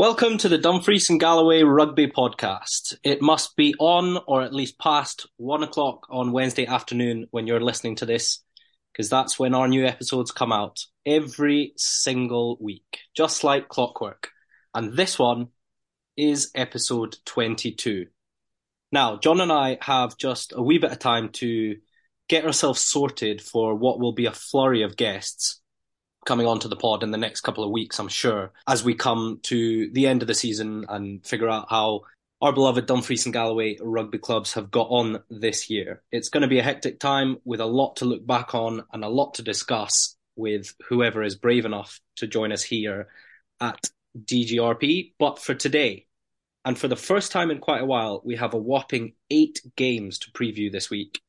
Welcome to the Dumfries and Galloway Rugby Podcast. It must be on or at least past one o'clock on Wednesday afternoon when you're listening to this, because that's when our new episodes come out every single week, just like clockwork. And this one is episode 22. Now, John and I have just a wee bit of time to get ourselves sorted for what will be a flurry of guests coming onto the pod in the next couple of weeks, I'm sure, as we come to the end of the season and figure out how our beloved Dumfries and Galloway rugby clubs have got on this year. It's going to be a hectic time with a lot to look back on and a lot to discuss with whoever is brave enough to join us here at DGRP. But for today, and for the first time in quite a while, we have a whopping eight games to preview this week.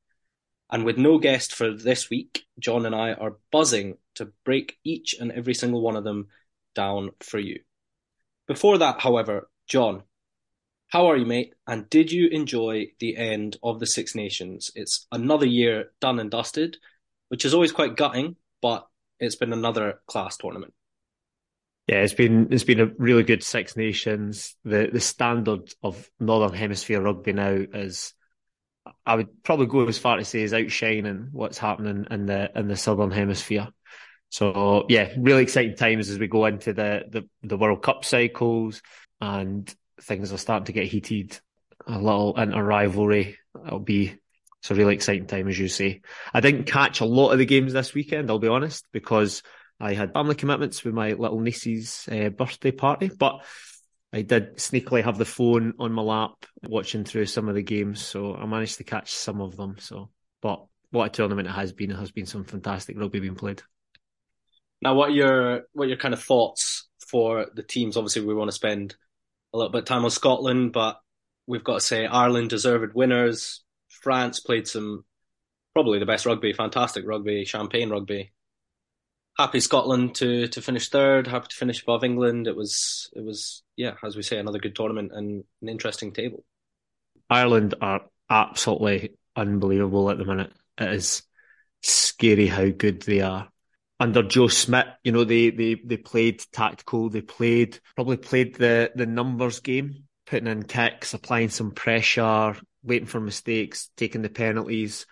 And with no guest for this week, John and I are buzzing to break each and every single one of them down for you. Before that, however, John, how are you, mate? And did you enjoy the end of the Six Nations? It's another year done and dusted, which is always quite gutting, but it's been another class tournament. Yeah, it's been it's been a really good Six Nations. The the standard of Northern Hemisphere rugby now is I would probably go as far to say is outshining what's happening in the in the Southern Hemisphere. So yeah, really exciting times as we go into the, the, the World Cup cycles and things are starting to get heated. A little inter rivalry. It'll be it's a really exciting time, as you say. I didn't catch a lot of the games this weekend, I'll be honest, because I had family commitments with my little niece's uh, birthday party. But I did sneakily have the phone on my lap watching through some of the games, so I managed to catch some of them. So, but what a tournament it has been! It has been some fantastic rugby being played. Now, what are your what are your kind of thoughts for the teams? Obviously, we want to spend a little bit of time on Scotland, but we've got to say Ireland deserved winners. France played some probably the best rugby, fantastic rugby, champagne rugby. Happy Scotland to to finish third. Happy to finish above England. It was it was yeah, as we say, another good tournament and an interesting table. Ireland are absolutely unbelievable at the minute. It is scary how good they are under Joe Schmidt, you know, they, they, they played tactical. They played, probably played the, the numbers game, putting in kicks, applying some pressure, waiting for mistakes, taking the penalties.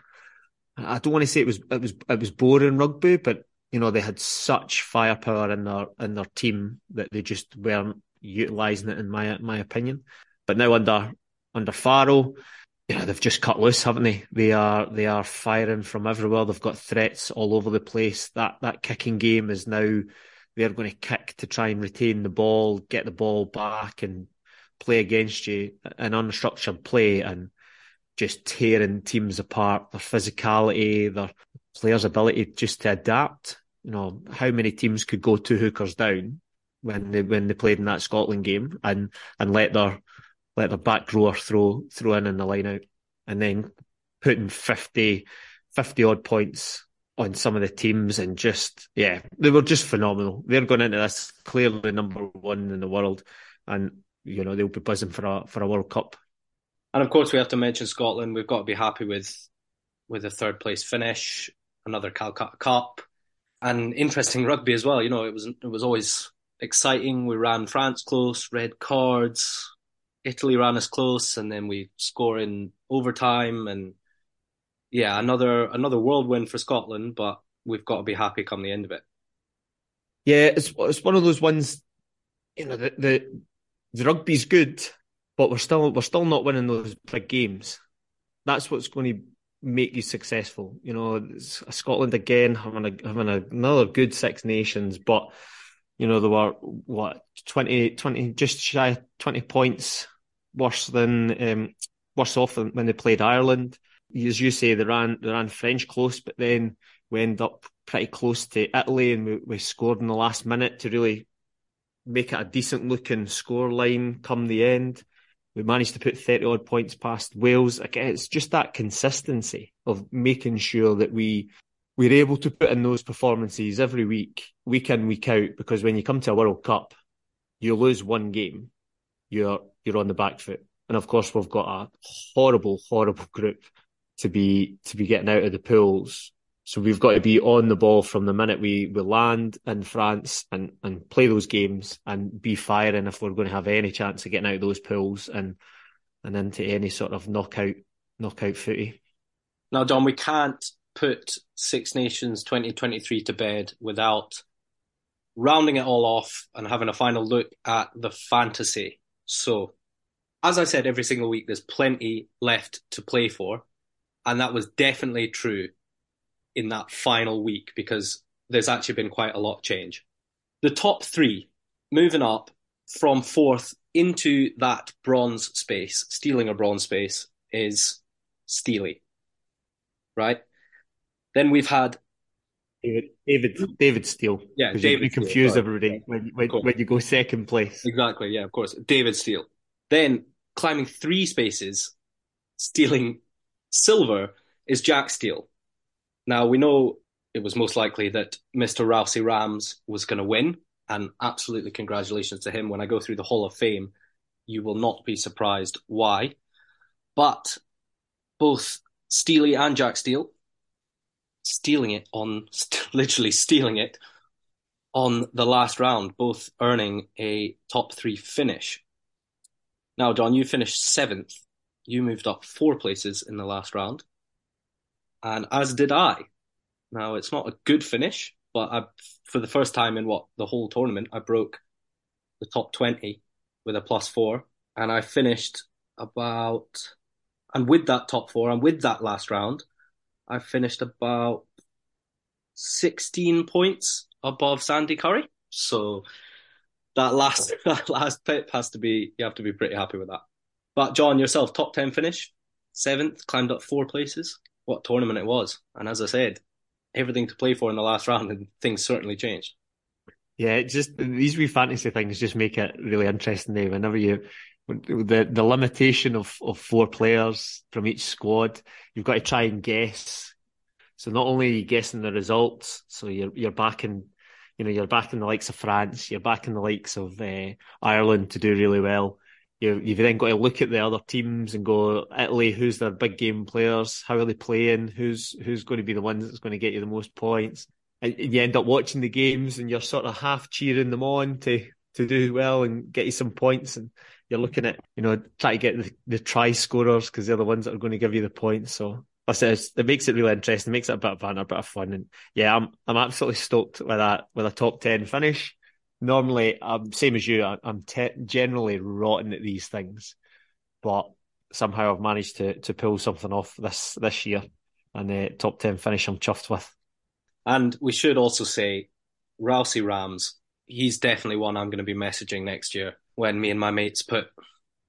I don't want to say it was, it was, it was boring rugby, but you know, they had such firepower in their, in their team that they just weren't utilising it in my, my opinion. But now under, under Farrell, you know, they've just cut loose, haven't they? They are they are firing from everywhere. They've got threats all over the place. That that kicking game is now they're going to kick to try and retain the ball, get the ball back, and play against you an unstructured play and just tearing teams apart. Their physicality, their players' ability just to adapt. You know, how many teams could go two hookers down when they when they played in that Scotland game and and let their let their back rower throw throw in in the line out, and then putting 50, 50 odd points on some of the teams and just yeah, they were just phenomenal. They're going into this clearly number one in the world, and you know they'll be buzzing for a for a World Cup. And of course, we have to mention Scotland. We've got to be happy with with a third place finish, another Calcutta Cup, and interesting rugby as well. You know, it was it was always exciting. We ran France close, red cards, Italy ran us close, and then we score in overtime, and yeah, another another world win for Scotland. But we've got to be happy come the end of it. Yeah, it's it's one of those ones. You know, the the, the rugby's good, but we're still we're still not winning those big games. That's what's going to make you successful. You know, Scotland again having a, having a, another good Six Nations, but you know, there were what 20, 20 just shy twenty points worse than um, worse off than when they played Ireland. As you say, they ran they ran French close, but then we end up pretty close to Italy, and we, we scored in the last minute to really make it a decent looking score line come the end. We managed to put 30 odd points past Wales. Again, it's just that consistency of making sure that we we're able to put in those performances every week, week in, week out, because when you come to a World Cup, you lose one game, you're you're on the back foot. And of course, we've got a horrible, horrible group to be to be getting out of the pools. So we've got to be on the ball from the minute we, we land in France and, and play those games and be firing if we're going to have any chance of getting out of those pools and and into any sort of knockout knockout footy. Now, Don, we can't put Six Nations 2023 to bed without rounding it all off and having a final look at the fantasy. So, as I said every single week, there's plenty left to play for. And that was definitely true in that final week because there's actually been quite a lot of change. The top three moving up from fourth into that bronze space, stealing a bronze space, is Steely. Right? Then we've had David David David Steele. Yeah, David you confuse Steele, everybody when, when, when you go second place. Exactly, yeah, of course. David Steele. Then climbing three spaces, stealing silver is Jack Steele. Now we know it was most likely that Mr. Rousey Rams was going to win, and absolutely congratulations to him. When I go through the Hall of Fame, you will not be surprised why. But both Steely and Jack Steele stealing it on, literally stealing it on the last round, both earning a top three finish. Now, Don, you finished seventh. You moved up four places in the last round and as did I. Now it's not a good finish, but I, for the first time in what the whole tournament, I broke the top twenty with a plus four, and I finished about. And with that top four, and with that last round, I finished about sixteen points above Sandy Curry. So that last that last pip has to be you have to be pretty happy with that. But John, yourself, top ten finish, seventh, climbed up four places what tournament it was. And as I said, everything to play for in the last round, and things certainly changed. Yeah, it just these wee fantasy things just make it really interesting. There, whenever you the the limitation of of four players from each squad, you've got to try and guess. So not only are you guessing the results, so you're you're backing, you know, you're backing the likes of France, you're backing the likes of uh, Ireland to do really well you, you've then got to look at the other teams and go Italy, who's their big game players, how are they playing, who's who's going to be the ones that's going to get you the most points. And you end up watching the games and you're sort of half cheering them on to to do well and get you some points. And you're looking at you know try to get the, the try scorers because they're the ones that are going to give you the points. So that's it makes it really interesting, it makes it a bit of fun, a bit of fun. And yeah, I'm I'm absolutely stoked with that with a top ten finish normally, I'm same as you. I'm te- generally rotten at these things, but somehow I've managed to to pull something off this this year, and the top ten finish I'm chuffed with. And we should also say, Ralsei Rams. He's definitely one I'm going to be messaging next year when me and my mates put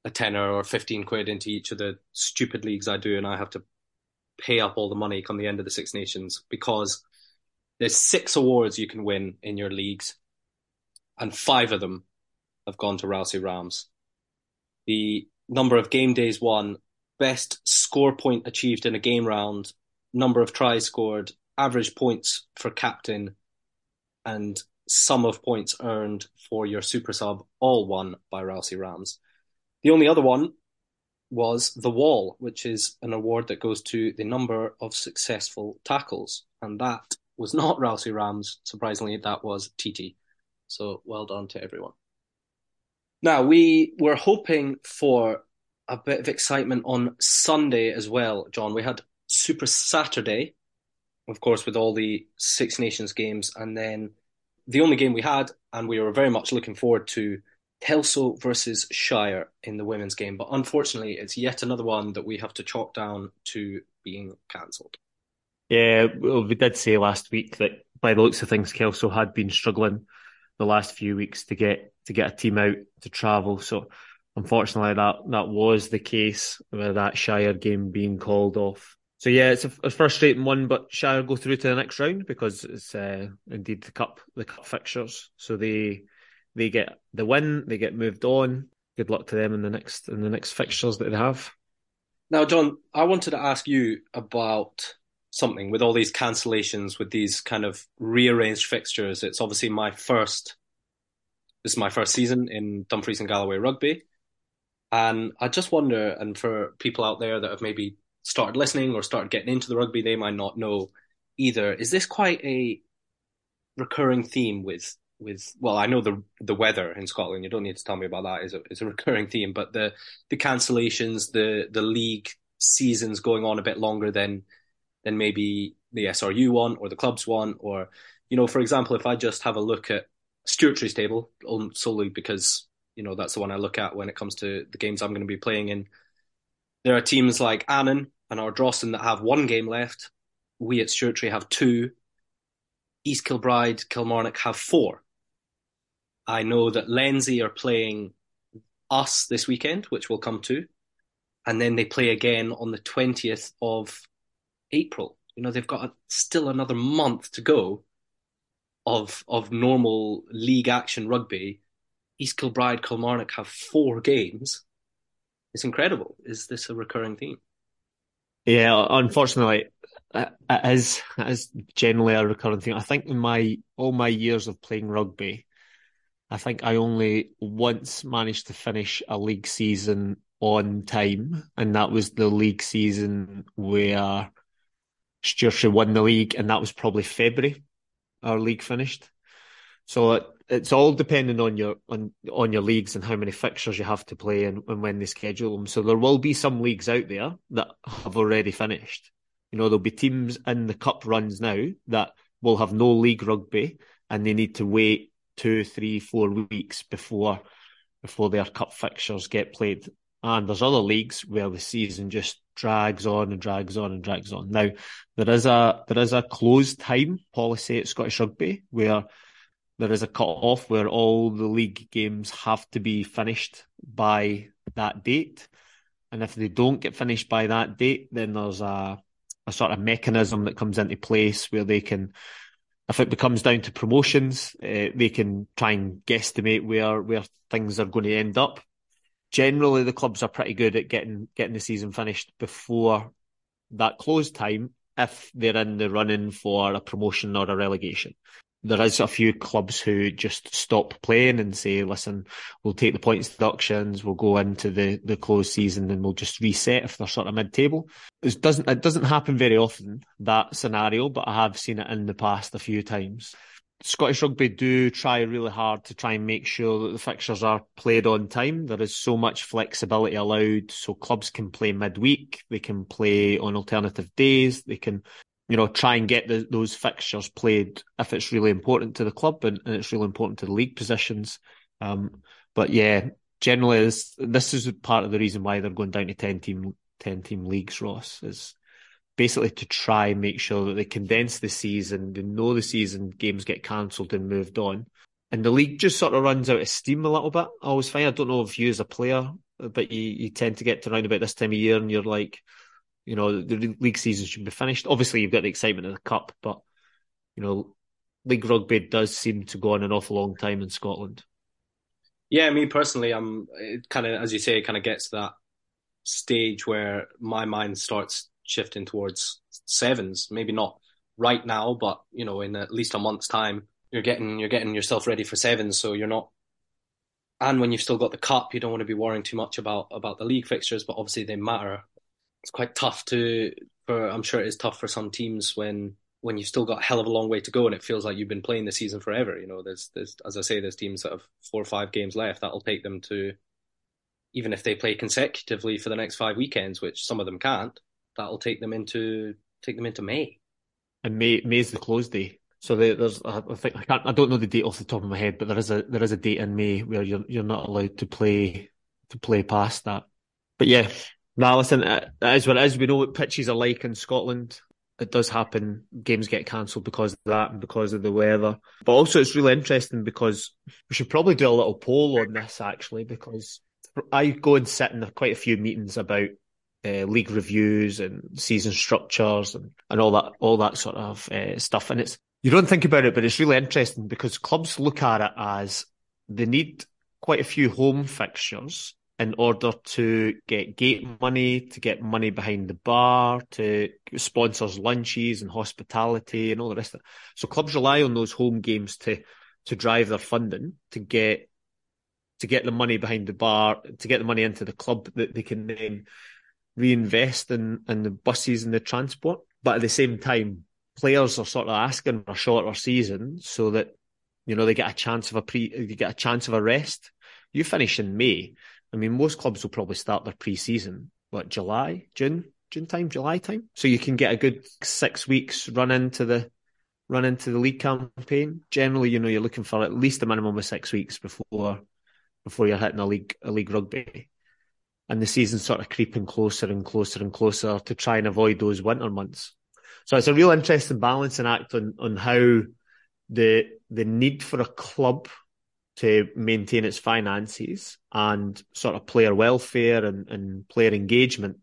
a tenner or fifteen quid into each of the stupid leagues I do, and I have to pay up all the money come the end of the Six Nations because there's six awards you can win in your leagues and five of them have gone to Ralsei Rams. The number of game days won, best score point achieved in a game round, number of tries scored, average points for captain, and sum of points earned for your super sub, all won by Ralsei Rams. The only other one was the wall, which is an award that goes to the number of successful tackles. And that was not Ralsei Rams. Surprisingly, that was TT. So well done to everyone. Now, we were hoping for a bit of excitement on Sunday as well, John. We had Super Saturday, of course, with all the Six Nations games, and then the only game we had, and we were very much looking forward to Kelso versus Shire in the women's game. But unfortunately, it's yet another one that we have to chalk down to being cancelled. Yeah, well, we did say last week that by the looks of things, Kelso had been struggling the last few weeks to get to get a team out to travel. So unfortunately, that that was the case with that Shire game being called off. So yeah, it's a, a frustrating one, but Shire go through to the next round because it's uh, indeed the cup the cup fixtures. So they they get the win, they get moved on. Good luck to them in the next in the next fixtures that they have. Now, John, I wanted to ask you about something with all these cancellations, with these kind of rearranged fixtures. It's obviously my first. This is my first season in Dumfries and Galloway rugby, and I just wonder, and for people out there that have maybe started listening or started getting into the rugby, they might not know either. Is this quite a recurring theme with with well, I know the the weather in Scotland. You don't need to tell me about that. is a is a recurring theme, but the the cancellations, the the league seasons going on a bit longer than than maybe the SRU one or the clubs one. or you know, for example, if I just have a look at Stewartry's table um, solely because you know that's the one I look at when it comes to the games I'm going to be playing in. There are teams like Annan and Ardrossan that have one game left. We at Stewartry have two. East Kilbride, Kilmarnock have four. I know that Lenzie are playing us this weekend, which we'll come to, and then they play again on the 20th of April. You know, they've got a, still another month to go of of normal league action rugby. East Kilbride, Kilmarnock have four games. It's incredible. Is this a recurring theme? Yeah, unfortunately, uh, it is, it is generally a recurring thing. I think in my all my years of playing rugby, I think I only once managed to finish a league season on time, and that was the league season where Stewartry won the league, and that was probably February. Our league finished, so it, it's all depending on your on on your leagues and how many fixtures you have to play and, and when they schedule them. So there will be some leagues out there that have already finished. You know, there'll be teams in the cup runs now that will have no league rugby, and they need to wait two, three, four weeks before before their cup fixtures get played. And there's other leagues where the season just drags on and drags on and drags on. Now there is a there is a closed time policy at Scottish Rugby where there is a cut off where all the league games have to be finished by that date. And if they don't get finished by that date, then there's a a sort of mechanism that comes into place where they can if it becomes down to promotions, uh, they can try and guesstimate where where things are going to end up. Generally, the clubs are pretty good at getting getting the season finished before that close time if they're in the running for a promotion or a relegation there is a few clubs who just stop playing and say, listen, we'll take the points deductions, we'll go into the, the closed season and we'll just reset if they're sort of mid table. It doesn't it doesn't happen very often, that scenario, but I have seen it in the past a few times. Scottish Rugby do try really hard to try and make sure that the fixtures are played on time. There is so much flexibility allowed, so clubs can play midweek, they can play on alternative days, they can you know, try and get the, those fixtures played if it's really important to the club and, and it's really important to the league positions. Um, but yeah, generally this this is part of the reason why they're going down to ten team ten team leagues. Ross is basically to try and make sure that they condense the season. They know the season games get cancelled and moved on, and the league just sort of runs out of steam a little bit. I always find I don't know if you as a player, but you, you tend to get to around about this time of year and you're like you know, the league season should be finished. Obviously, you've got the excitement of the cup, but you know, league rugby does seem to go on an awful long time in Scotland. Yeah, me personally, I'm kind of as you say, it kind of gets to that stage where my mind starts shifting towards sevens. Maybe not right now, but you know, in at least a month's time, you're getting you're getting yourself ready for sevens, so you're not. And when you've still got the cup, you don't want to be worrying too much about about the league fixtures, but obviously they matter it's quite tough to for I'm sure it is tough for some teams when when you've still got a hell of a long way to go and it feels like you've been playing the season forever. You know, there's there's as I say, there's teams that have four or five games left. That'll take them to even if they play consecutively for the next five weekends, which some of them can't, that'll take them into take them into May. And May May's the close day. So there's I think I can't I don't know the date off the top of my head, but there is a there is a date in May where you're you're not allowed to play to play past that. But yeah, now, listen, uh, it is what is. We know what pitches are like in Scotland. It does happen. Games get cancelled because of that and because of the weather. But also, it's really interesting because we should probably do a little poll on this actually, because I go and sit in quite a few meetings about uh, league reviews and season structures and, and all that all that sort of uh, stuff. And it's you don't think about it, but it's really interesting because clubs look at it as they need quite a few home fixtures in order to get gate money, to get money behind the bar, to sponsors lunches and hospitality and all the rest of it. So clubs rely on those home games to to drive their funding, to get to get the money behind the bar, to get the money into the club that they can then reinvest in in the buses and the transport. But at the same time, players are sort of asking for a shorter season so that you know they get a chance of a pre, you get a chance of a rest. You finish in May. I mean, most clubs will probably start their pre-season what July, June, June time, July time. So you can get a good six weeks run into the run into the league campaign. Generally, you know, you're looking for at least a minimum of six weeks before before you're hitting a league a league rugby. And the season's sort of creeping closer and closer and closer to try and avoid those winter months. So it's a real interesting balancing act on on how the the need for a club to maintain its finances and sort of player welfare and, and player engagement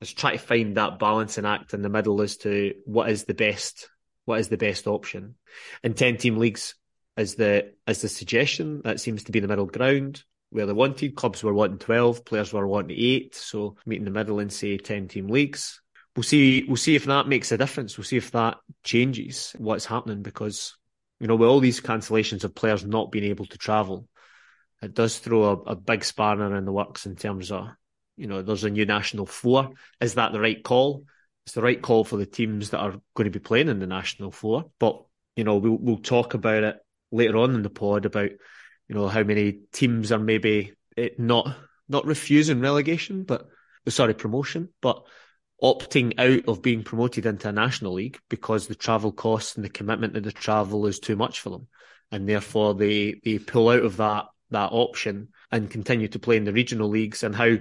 is try to find that balancing act in the middle as to what is the best what is the best option. And ten team leagues is the is the suggestion that seems to be the middle ground where they wanted. Clubs were wanting twelve, players were wanting eight, so meet in the middle and say ten team leagues. We'll see. We'll see if that makes a difference. We'll see if that changes what's happening because you know with all these cancellations of players not being able to travel, it does throw a, a big spanner in the works in terms of you know there's a new national four. Is that the right call? it's the right call for the teams that are going to be playing in the national four. But you know, we'll we'll talk about it later on in the pod about you know how many teams are maybe eh, not not refusing relegation, but sorry promotion, but opting out of being promoted into a national league because the travel costs and the commitment to the travel is too much for them, and therefore they they pull out of that that option and continue to play in the regional leagues and how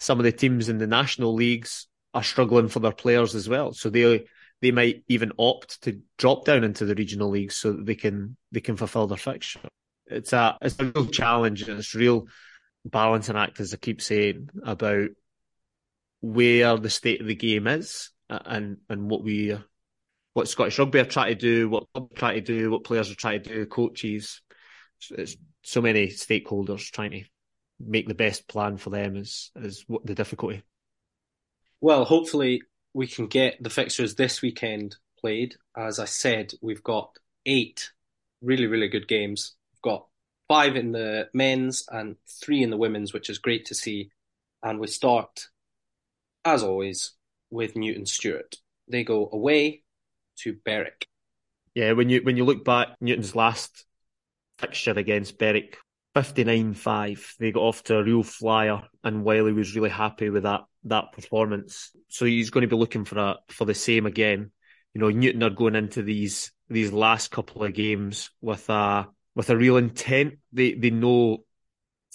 some of the teams in the national leagues are struggling for their players as well. So they they might even opt to drop down into the regional leagues so that they can they can fulfil their fixture. It's a it's a real challenge and it's real balancing act, as I keep saying, about where the state of the game is and and what we what Scottish Rugby are trying to do, what club trying to do, what players are trying to do, coaches. It's so many stakeholders trying to make the best plan for them is is what the difficulty. Well, hopefully we can get the fixtures this weekend played. As I said, we've got eight really, really good games. Got five in the men's and three in the women's, which is great to see. And we start, as always, with Newton Stewart. They go away to Berwick. Yeah, when you when you look back, Newton's last fixture against Berwick, 59-5. They got off to a real flyer, and Wiley was really happy with that that performance. So he's going to be looking for a for the same again. You know, Newton are going into these these last couple of games with a with a real intent. They they know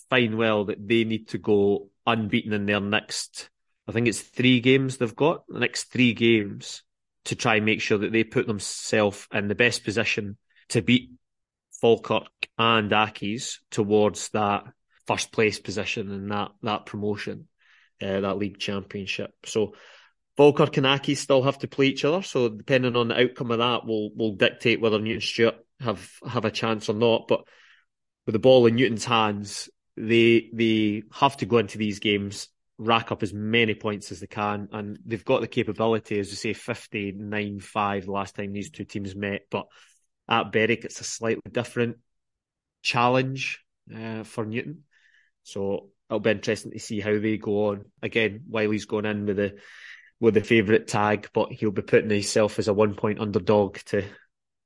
fine well that they need to go unbeaten in their next. I think it's three games they've got. The next three games to try and make sure that they put themselves in the best position to beat Falkirk and Accies towards that first place position and that that promotion uh, that league championship. So Falkirk and Accies still have to play each other. So depending on the outcome of that, will will dictate whether Newton Stewart have have a chance or not. But with the ball in Newton's hands, they they have to go into these games, rack up as many points as they can, and they've got the capability, as you say, 59-5 last time these two teams met. But at Berwick, it's a slightly different challenge uh, for Newton. So it'll be interesting to see how they go on. Again, Wiley's going in with the with the favourite tag, but he'll be putting himself as a one point underdog to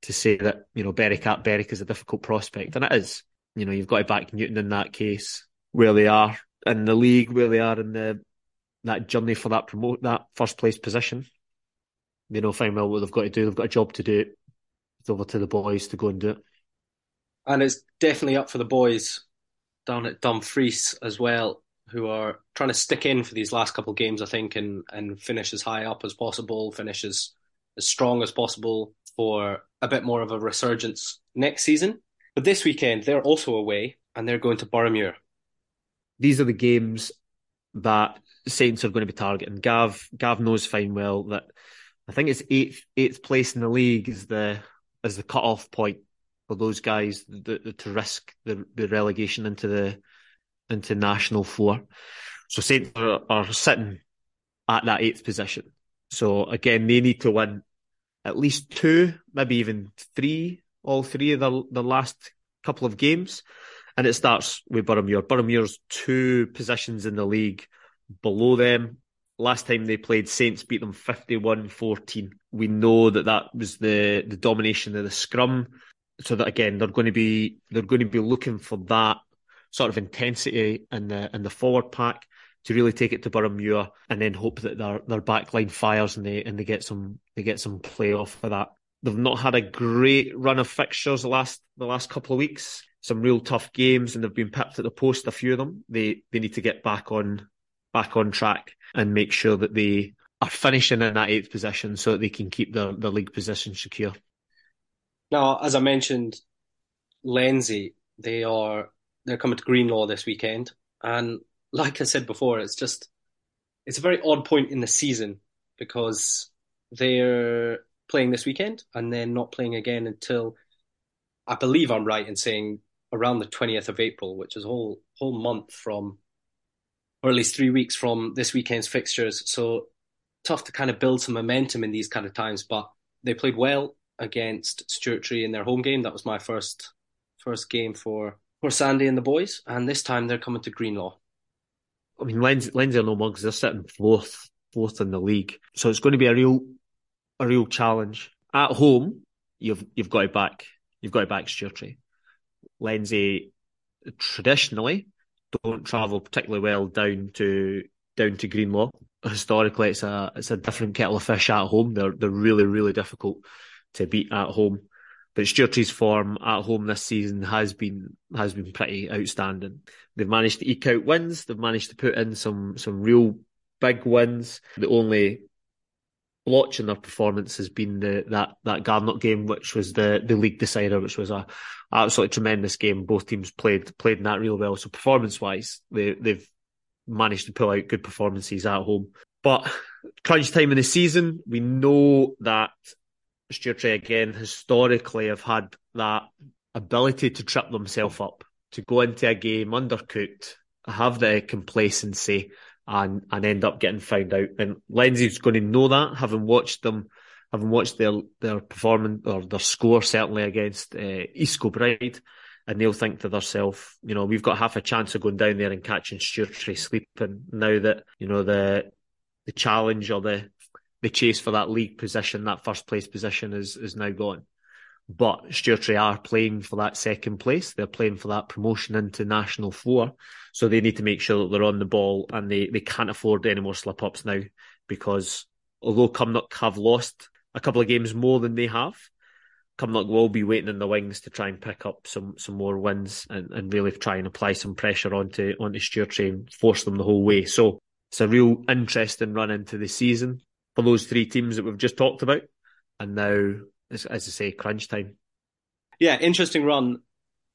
to say that you know Berwick at Berwick is a difficult prospect, and it is. You know, you've got to back Newton in that case, where they are in the league, where they are in the that journey for that promote that first place position. They know fine well what they've got to do. They've got a job to do. It's over to the boys to go and do it. And it's definitely up for the boys down at Dumfries as well, who are trying to stick in for these last couple of games, I think, and and finish as high up as possible, finish as, as strong as possible for a bit more of a resurgence next season. But this weekend they're also away and they're going to Boroughmuir. These are the games that Saints are going to be targeting. Gav Gav knows fine well that I think it's eighth eighth place in the league is the is the cut off point for those guys the, the, to risk the, the relegation into the into national four. So Saints are, are sitting at that eighth position. So again, they need to win at least two, maybe even three, all three of the the last couple of games. And it starts with Boroughmuir. Boroughmuir's two positions in the league below them, last time they played, Saints beat them 51-14. We know that that was the the domination of the scrum. So that again, they're going to be they're going to be looking for that sort of intensity in the in the forward pack to really take it to Boroughmuir and then hope that their their backline fires and they and they get some they get some play off of that. They've not had a great run of fixtures the last the last couple of weeks. Some real tough games, and they've been pipped at the post. A few of them. They they need to get back on back on track and make sure that they are finishing in that eighth position so that they can keep their, their league position secure. Now, as I mentioned, Lenzie, they are they're coming to Greenlaw this weekend, and like I said before, it's just it's a very odd point in the season because they're playing this weekend and then not playing again until I believe I'm right in saying around the 20th of April, which is a whole whole month from, or at least three weeks from this weekend's fixtures. So tough to kind of build some momentum in these kind of times. But they played well against Stewartry in their home game. That was my first first game for for Sandy and the boys, and this time they're coming to Greenlaw. I mean, Lenzie are no mugs. They're sitting fourth, fourth in the league, so it's going to be a real, a real challenge at home. You've you've got it back. You've got it back, Stewartry. Lenzie traditionally don't travel particularly well down to down to Greenlaw. Historically, it's a it's a different kettle of fish at home. They're they're really really difficult to beat at home. But Stewartry's form at home this season has been has been pretty outstanding. They've managed to eke out wins. They've managed to put in some some real big wins. The only blotch in their performance has been the that that Garnock game, which was the the league decider, which was a absolutely tremendous game. Both teams played played in that real well. So performance wise, they they've managed to pull out good performances at home. But crunch time in the season, we know that Stewartry again historically have had that ability to trip themselves up, to go into a game undercooked, have the complacency and and end up getting found out. And Lenzie's going to know that, having watched them, having watched their their performance or their score certainly against uh, East Kilbride, and they'll think to themselves, you know, we've got half a chance of going down there and catching Stewartry sleeping now that you know the the challenge or the the chase for that league position, that first place position is is now gone. But Stewartry are playing for that second place. They're playing for that promotion into National Four. So they need to make sure that they're on the ball and they, they can't afford any more slip ups now because although Cumnock have lost a couple of games more than they have, Cumnock will be waiting in the wings to try and pick up some some more wins and, and really try and apply some pressure onto onto Stewartry and force them the whole way. So it's a real interesting run into the season for those three teams that we've just talked about. And now, as, as I say, crunch time. Yeah, interesting run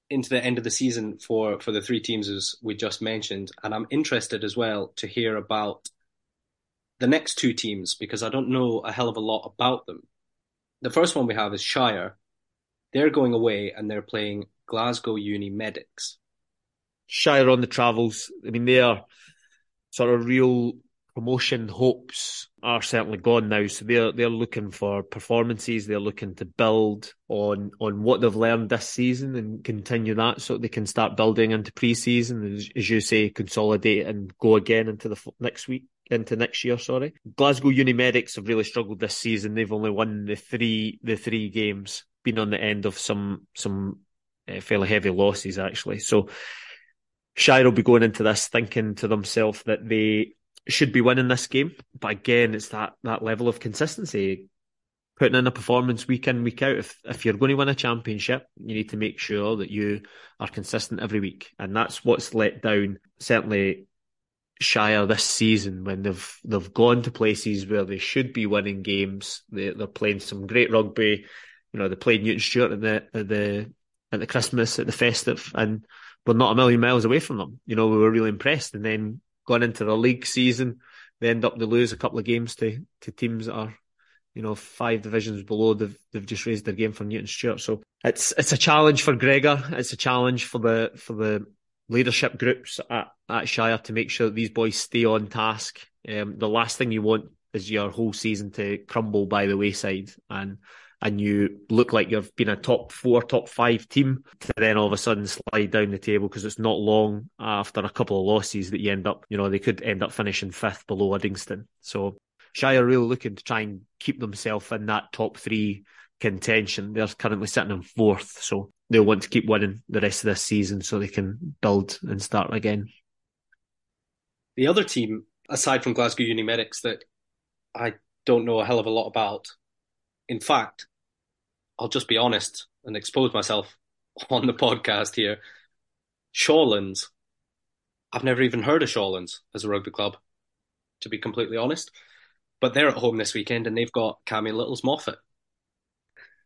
into the end of the season for for the three teams as we just mentioned, and I'm interested as well to hear about the next two teams because I don't know a hell of a lot about them. The first one we have is Shire. They're going away and they're playing Glasgow Uni Medics. Shire on the travels. I mean, they are sort of real promotion hopes are certainly gone now. So they're they're looking for performances. They're looking to build on on what they've learned this season and continue that, so they can start building into pre-season, as, as you say, consolidate and go again into the next week into next year. Sorry, Glasgow Uni Medics have really struggled this season. They've only won the three the three games, been on the end of some some uh, fairly heavy losses actually. So. Shire will be going into this thinking to themselves that they should be winning this game. But again, it's that that level of consistency, putting in a performance week in week out. If if you're going to win a championship, you need to make sure that you are consistent every week, and that's what's let down certainly Shire this season when they've they've gone to places where they should be winning games. They they're playing some great rugby. You know, they played Newton Stewart at the at the at the Christmas at the festive, and we're not a million miles away from them. You know, we were really impressed, and then going into the league season, they end up to lose a couple of games to to teams that are, you know, five divisions below. They've they've just raised their game from Newton Stewart. So it's it's a challenge for Gregor. It's a challenge for the for the leadership groups at, at Shire to make sure that these boys stay on task. Um, the last thing you want is your whole season to crumble by the wayside and and you look like you've been a top four, top five team to then all of a sudden slide down the table because it's not long after a couple of losses that you end up, you know, they could end up finishing fifth below Uddingston. So Shire really looking to try and keep themselves in that top three contention. They're currently sitting in fourth, so they'll want to keep winning the rest of this season so they can build and start again. The other team, aside from Glasgow Uni Medics, that I don't know a hell of a lot about. In fact, I'll just be honest and expose myself on the podcast here. Shawlands. I've never even heard of Shawlands as a rugby club, to be completely honest. But they're at home this weekend and they've got Cammy Little's Moffat.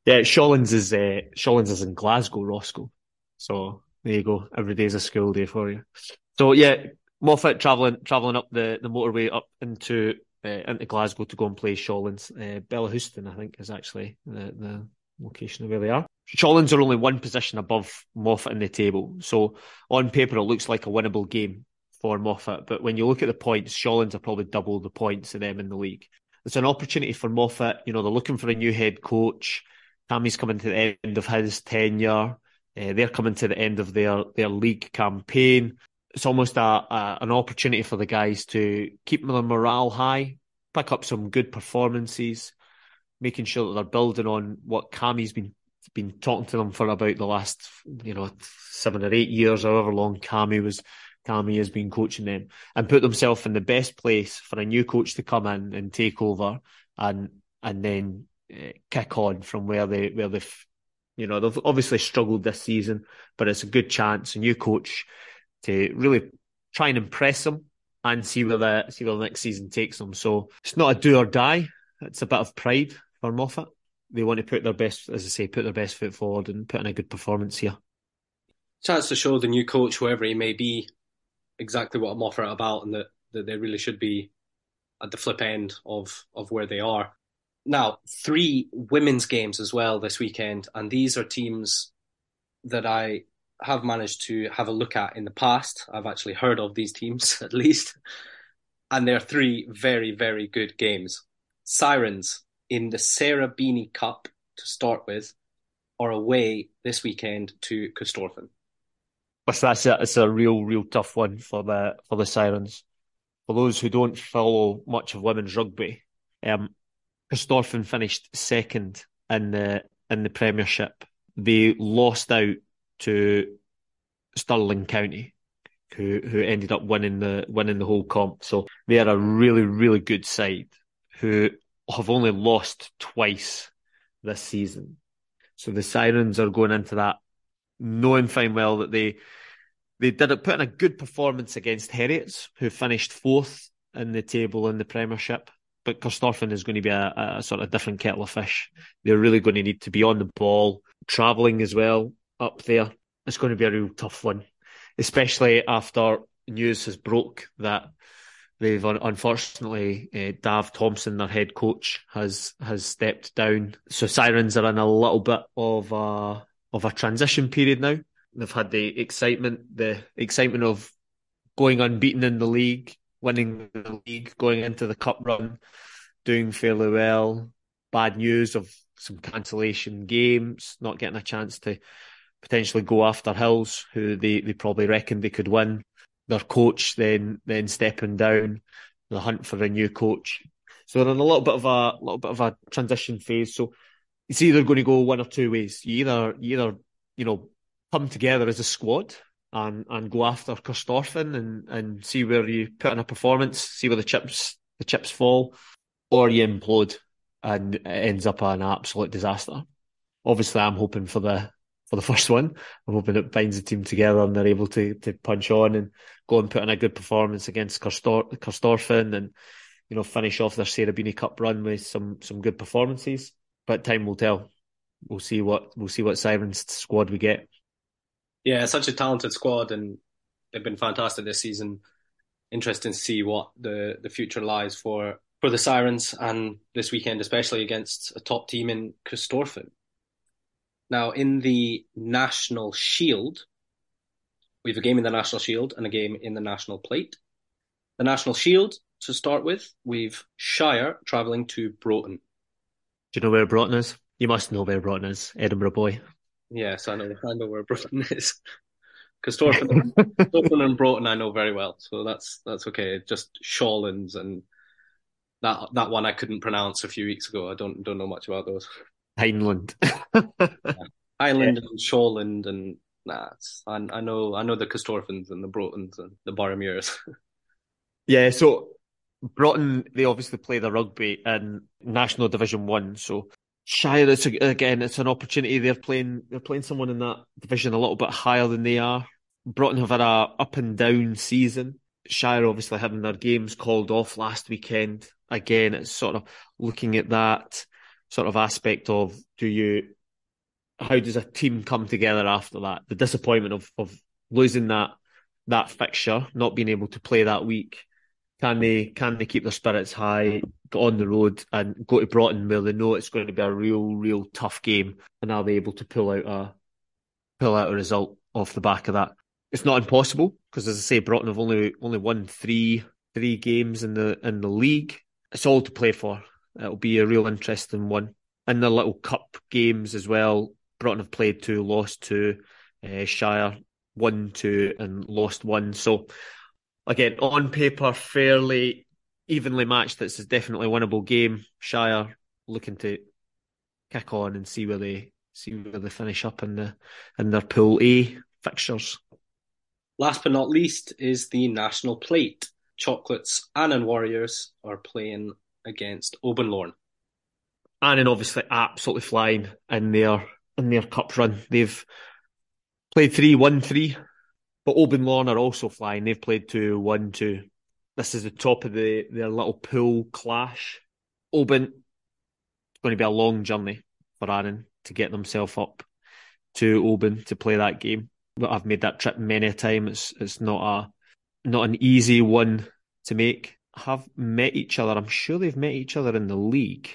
Yeah, Shawlands is uh, Shawlands is in Glasgow, Roscoe. So there you go. Every day's a school day for you. So yeah, Moffat traveling traveling up the, the motorway up into uh, into Glasgow to go and play Shawlands. Uh, Bellahouston, I think, is actually the, the location of where they are. Shawlands are only one position above Moffat in the table, so on paper it looks like a winnable game for Moffat. But when you look at the points, Shawlands are probably double the points of them in the league. It's an opportunity for Moffat. You know, they're looking for a new head coach. Cammy's coming to the end of his tenure. Uh, they're coming to the end of their their league campaign it's almost a, a, an opportunity for the guys to keep their morale high, pick up some good performances, making sure that they're building on what Cammy's been been talking to them for about the last you know seven or eight years, however long Cammy was Cammy has been coaching them, and put themselves in the best place for a new coach to come in and take over, and and then uh, kick on from where they where they've you know they've obviously struggled this season, but it's a good chance. A new coach to really try and impress them and see where the see where the next season takes them. So it's not a do or die. It's a bit of pride for Moffat. They want to put their best, as I say, put their best foot forward and put in a good performance here. Chance to show the new coach, whoever he may be, exactly what Moffat are about, and that, that they really should be at the flip end of of where they are. Now, three women's games as well this weekend, and these are teams that I have managed to have a look at in the past. I've actually heard of these teams at least. And they're three very, very good games. Sirens in the Sarah Beaney Cup to start with are away this weekend to Corstorphine. That's a, it's a real, real tough one for the for the Sirens. For those who don't follow much of women's rugby, um, finished second in the in the Premiership. They lost out to Stirling County, who who ended up winning the winning the whole comp. So they are a really really good side who have only lost twice this season. So the Sirens are going into that knowing fine well that they they did put in a good performance against Heriots, who finished fourth in the table in the Premiership. But Corstorphine is going to be a, a sort of different kettle of fish. They're really going to need to be on the ball, travelling as well up there. It's going to be a real tough one, especially after news has broke that they've unfortunately uh, Dav Thompson, their head coach, has has stepped down. So Sirens are in a little bit of a of a transition period now. They've had the excitement, the excitement of going unbeaten in the league, winning the league, going into the cup run, doing fairly well. Bad news of some cancellation games, not getting a chance to potentially go after Hills, who they, they probably reckoned they could win. Their coach then then stepping down, the hunt for a new coach. So they're in a little bit of a little bit of a transition phase. So it's either going to go one or two ways. You either you either you know come together as a squad and and go after Corstorphine and and see where you put in a performance, see where the chips the chips fall, or you implode and it ends up an absolute disaster. Obviously, I'm hoping for the for the first one. I'm hoping it binds the team together and they're able to to punch on and go and put in a good performance against Corstorphine and you know finish off their Sarah Beaney Cup run with some some good performances. But time will tell. We'll see what we'll see what Sirens squad we get. Yeah, such a talented squad, and they've been fantastic this season. Interesting to see what the the future lies for for the Sirens and this weekend, especially against a top team in Corstorphine. Now, in the National Shield, we have a game in the National Shield and a game in the National Plate. The National Shield to start with. We've Shire travelling to Broughton. Do you know where Broughton is? You must know where Broughton is, Edinburgh boy. Yes, I know. I know where Broughton is. Corstorphine, Corstorphine and Broughton, I know very well, so that's that's okay. Just Shawlands and that that one I couldn't pronounce a few weeks ago. I don't don't know much about those. Hindland. Highland yeah. and Shawland and nah, I, I know I know the Corstorphines and the Broughtons and the Boroughmuirs. yeah, so Broughton they obviously play the rugby in National Division One, so Shire it's a, again it's an opportunity. They're playing they're playing someone in that division a little bit higher than they are. Broughton have had a up and down season. Shire obviously having their games called off last weekend. Again, it's sort of looking at that sort of aspect of do you how does a team come together after that? The disappointment of of losing that that fixture, not being able to play that week. Can they can they keep their spirits high, on the road and go to Broughton where they know it's going to be a real, real tough game, and are they able to pull out a pull out a result off the back of that? It's not impossible because, as I say, Broughton have only only won three three games in the in the league. It's all to play for. It'll be a real interesting one. In the little cup games as well, Broughton have played two, lost two. Uh, Shire won two and lost one. So again, on paper, fairly evenly matched. This is definitely a winnable game. Shire looking to kick on and see where they see where they finish up in the in their Pool A fixtures. Last but not least is the National Plate. Chocolates Annan Warriors are playing against Oban Lorn. Annan obviously absolutely flying in their in their cup run. They've played three, one, three, but Oban Lorn are also flying. They've played two, one, two. This is the top of the their little pool clash. Oban, it's going to be a long journey for Annan to get themselves up to Oban to play that game. But I've made that trip many a time. It's it's not a not an easy one to make. Have met each other. I'm sure they've met each other in the league.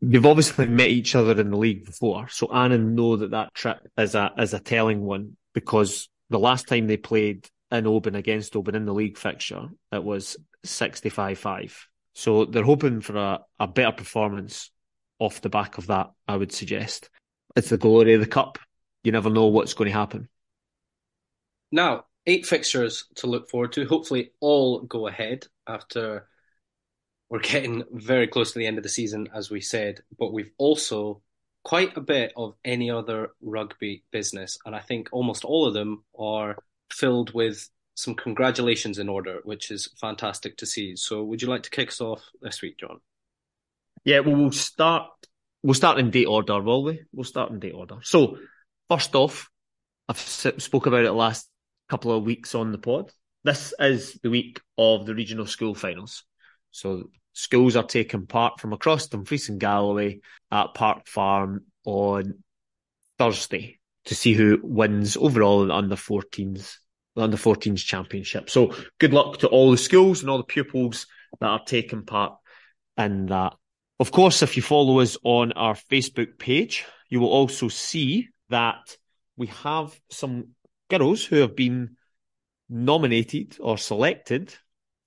They've obviously met each other in the league before, so Annan know that that trip is a is a telling one because the last time they played in Oban against Oban in the league fixture, it was 65-5. So they're hoping for a, a better performance off the back of that, I would suggest. It's the glory of the cup. You never know what's going to happen. Now, eight fixtures to look forward to. Hopefully, all go ahead after we're getting very close to the end of the season, as we said, but we've also quite a bit of any other rugby business. And I think almost all of them are filled with some congratulations in order, which is fantastic to see. So, would you like to kick us off this week, John? Yeah, well, we'll start. We'll start in date order, will we? We'll start in date order. So, first off, I've spoke about it last couple of weeks on the pod. This is the week of the regional school finals. So schools are taking part from across Dumfries and Galloway at Park Farm on Thursday to see who wins overall in the under 14s, the under 14s championship. So good luck to all the schools and all the pupils that are taking part in that. Of course, if you follow us on our Facebook page, you will also see that we have some girls who have been nominated or selected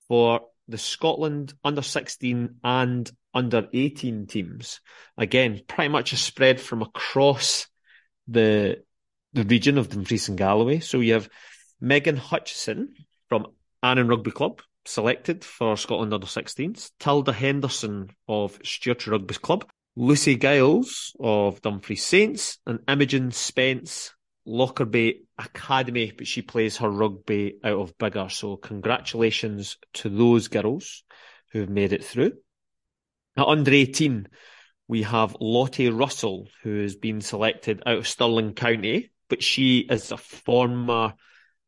for the Scotland under 16 and under 18 teams. Again, pretty much a spread from across the the region of Dumfries and Galloway. So you have Megan Hutchison from Annan Rugby Club selected for Scotland under 16s, Tilda Henderson of Stewartry Rugby Club, Lucy Giles of Dumfries Saints, and Imogen Spence Lockerbie Academy, but she plays her rugby out of Biggar. So congratulations to those girls who have made it through. At under 18, we have Lottie Russell, who has been selected out of Stirling County, but she is a former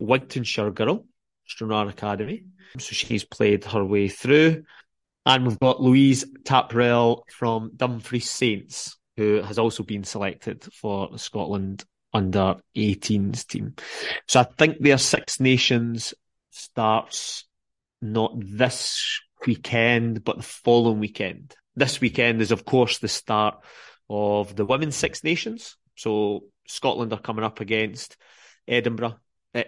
Wigtownshire girl, Stranraer Academy. So she's played her way through. And we've got Louise Taprell from Dumfries Saints, who has also been selected for Scotland under 18s team. So I think their Six Nations starts not this weekend, but the following weekend. This weekend is, of course, the start of the Women's Six Nations. So Scotland are coming up against Edinburgh. Eh,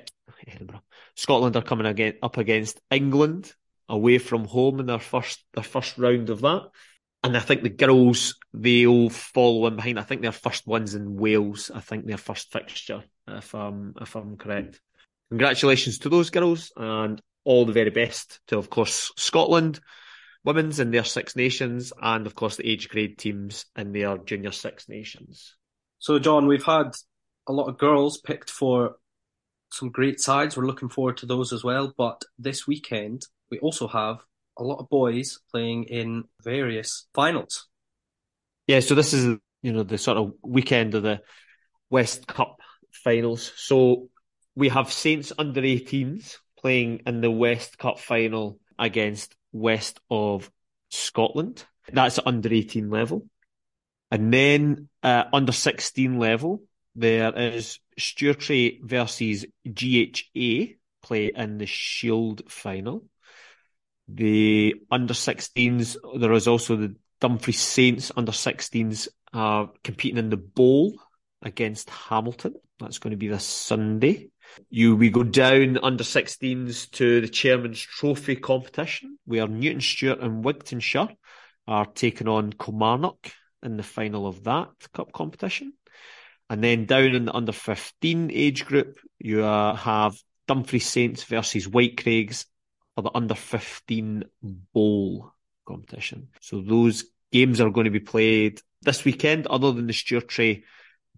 Edinburgh. Scotland are coming again, up against England away from home in their first their first round of that. And I think the girls they'll follow in behind. I think their first ones in Wales. I think their first fixture, if I'm if I'm correct. Congratulations to those girls and all the very best to, of course, Scotland women's in their Six Nations, and of course the age grade teams in their Junior Six Nations. So, John, we've had a lot of girls picked for some great sides. We're looking forward to those as well. But this weekend, we also have a lot of boys playing in various finals. Yeah, so this is you know the sort of weekend of the West Cup finals. So we have Saints under 18s playing in the West Cup final against West of Scotland. That's under 18 level. And then uh, under 16 level, there is Stewartry versus GHA play in the Shield final. The under 16s, there is also the Dumfries Saints under 16s are competing in the Bowl against Hamilton. That's going to be this Sunday. You we go down under 16s to the Chairman's Trophy competition, where Newton Stewart and Wigtownshire are taking on Kilmarnock in the final of that cup competition. And then down in the under 15 age group, you uh, have Dumfries Saints versus Whitecraigs for the under 15 bowl competition. So those games are going to be played this weekend, other than the Stewartry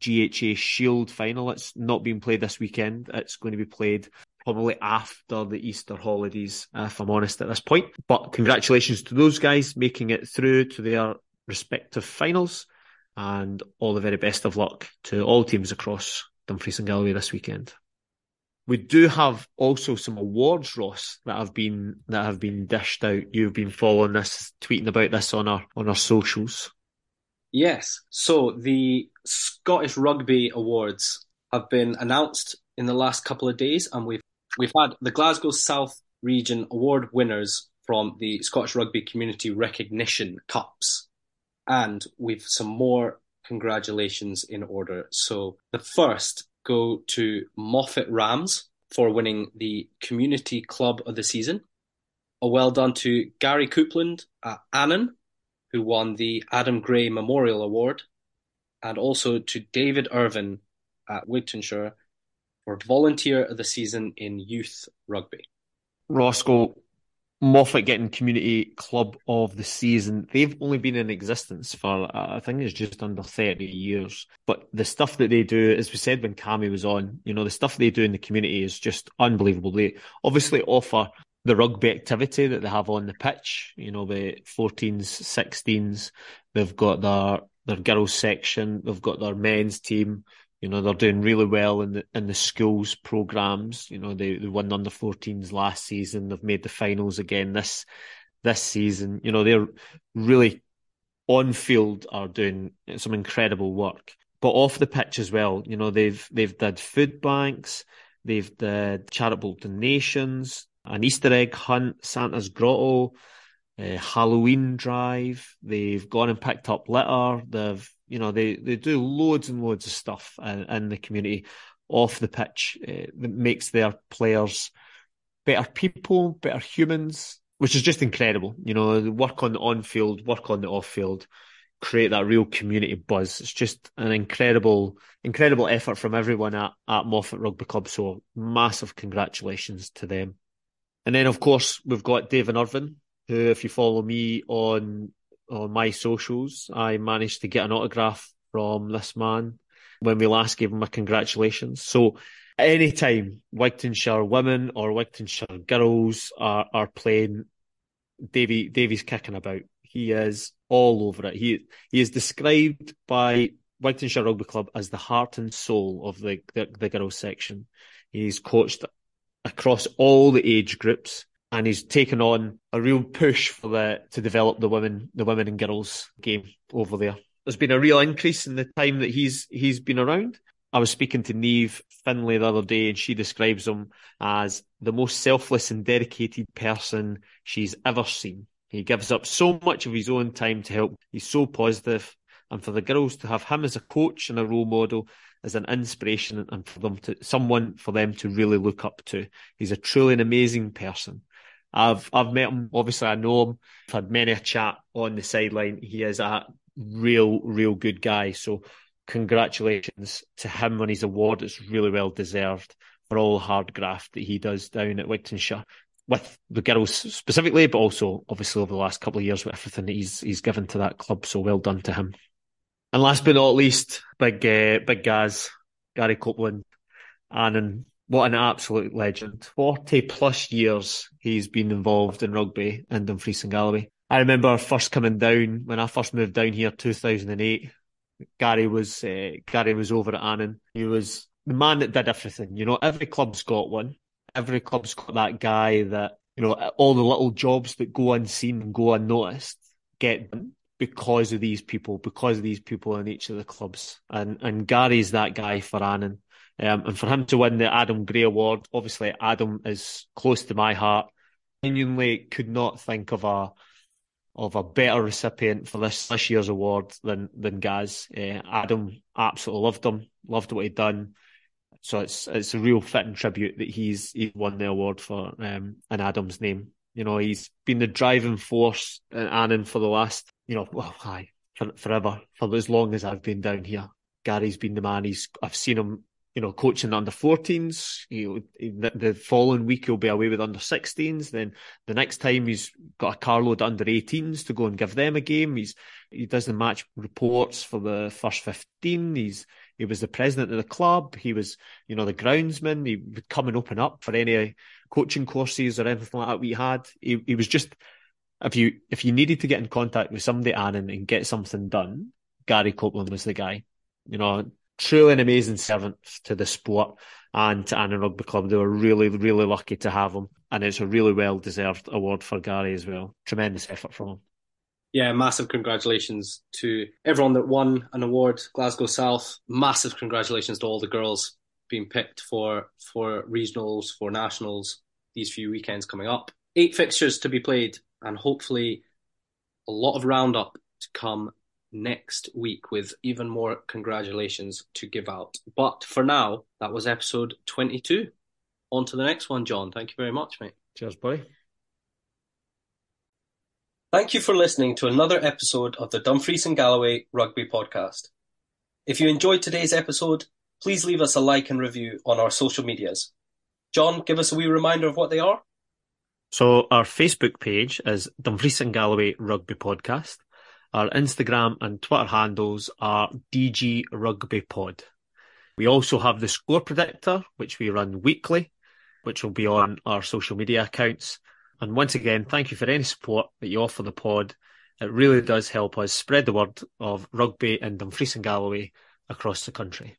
GHA Shield final. It's not being played this weekend. It's going to be played probably after the Easter holidays, if I'm honest at this point. But congratulations to those guys making it through to their respective finals, and all the very best of luck to all teams across Dumfries and Galloway this weekend. We do have also some awards, Ross, that have been that have been dished out. You've been following this, tweeting about this on our on our socials. Yes. So the Scottish Rugby Awards have been announced in the last couple of days, and we've we've had the Glasgow South Region Award winners from the Scottish Rugby Community Recognition Cups, and we've some more congratulations in order. So the first go to Moffat Rams for winning the Community Club of the Season. A well done to Gary Coupland at Annan who won the Adam Gray Memorial Award, and also to David Irvin at Wigtownshire for Volunteer of the Season in Youth Rugby. Roscoe, Moffat getting Community Club of the Season. They've only been in existence for, uh, I think it's just under 30 years. But the stuff that they do, as we said when Cammy was on, you know, the stuff they do in the community is just unbelievable. They obviously offer the rugby activity that they have on the pitch. You know, the 14s, 16s, they've got their their girls section, they've got their men's team. You know, they're doing really well in the in the schools programs. You know, they, they won under 14s last season. They've made the finals again this this season. You know, they're really on field are doing some incredible work. But off the pitch as well, you know, they've they've did food banks, they've did charitable donations, an Easter egg hunt, Santa's grotto, uh, Halloween drive. They've gone and picked up litter. They've, you know, they, they do loads and loads of stuff in, in the community off the pitch uh, that makes their players better people, better humans, which is just incredible. You know, work on the on field, work on the off field, create that real community buzz. It's just an incredible, incredible effort from everyone at, at Moffat Rugby Club. So massive congratulations to them. And then, of course, we've got David Irvin, who, if you follow me on on my socials, I managed to get an autograph from this man when we last gave him a congratulations. So anytime Wigtownshire women or Wigtownshire girls are, are playing, Davy Davy's kicking about. He is all over it. He he is described by Wigtownshire Rugby Club as the heart and soul of the, the, the girls section. He's coached across all the age groups, and he's taken on a real push for the to develop the women, the women and girls game over there. There's been a real increase in the time that he's he's been around. I was speaking to Neve Finlay the other day, and she describes him as the most selfless and dedicated person she's ever seen. He gives up so much of his own time to help. He's so positive, and for the girls to have him as a coach and a role model as an inspiration and for them to someone for them to really look up to. He's a truly an amazing person. I've I've met him. Obviously, I know him. I've had many a chat on the sideline. He is a real, real good guy. So, congratulations to him on his award. It's really well deserved for all the hard graft that he does down at Wigtownshire with the girls specifically, but also obviously over the last couple of years with everything that he's he's given to that club. So well done to him. And last but not least, big uh, big Gaz, Gary Copeland, and what an absolute legend. 40 plus years he's been involved in rugby and in Dumfries and Galloway. I remember first coming down when I first moved down here, 2008. Gary was uh, Gary was over at Annan. He was the man that did everything. You know, every club's got one. Every club's got that guy that you know all the little jobs that go unseen and go unnoticed get done because of these people, because of these people in each of the clubs. And and Gary's that guy for Annan. Um, and for him to win the Adam Gray Award, obviously Adam is close to my heart. Genuinely could not think of a of a better recipient for this this year's award than than Gaz. Uh, Adam absolutely loved him, loved what he'd done. So it's it's a real fitting tribute that he's he's won the award for um, in Adam's name. You know, he's been the driving force in Annan for the last, you know, well, hi, for, forever, for as long as I've been down here. Gary's been the man. He's I've seen him you know, coaching under 14s. You know, eh, the following week he'll be away with under 16s. Then the next time he's got a carload under 18s to go and give them a game. He's he does the match reports for the first 15. He's he was the president of the club. He was you know the groundsman. He would come and open up for any coaching courses or anything like that we had. He he was just if you if you needed to get in contact with somebody Annan and get something done, Gary Copeland was the guy. You know, truly an amazing servant to the sport and to Annan Rugby Club. They were really, really lucky to have him. And it's a really well deserved award for Gary as well. Tremendous effort from him. Yeah, massive congratulations to everyone that won an award, Glasgow South. Massive congratulations to all the girls being picked for for regionals, for nationals, these few weekends coming up. Eight fixtures to be played, and hopefully a lot of roundup to come next week with even more congratulations to give out. But for now, that was episode 22. On to the next one, John. Thank you very much, mate. Cheers, buddy. Thank you for listening to another episode of the Dumfries and Galloway Rugby Podcast. If you enjoyed today's episode, please leave us a like and review on our social medias. John, give us a wee reminder of what they are. So, our Facebook page is Dumfries and Galloway Rugby Podcast. Our Instagram and Twitter handles are DG Rugby Pod. We also have the score predictor, which we run weekly, which will be on our social media accounts. And once again, thank you for any support that you offer the pod. It really does help us spread the word of rugby in Dumfries and Galloway across the country.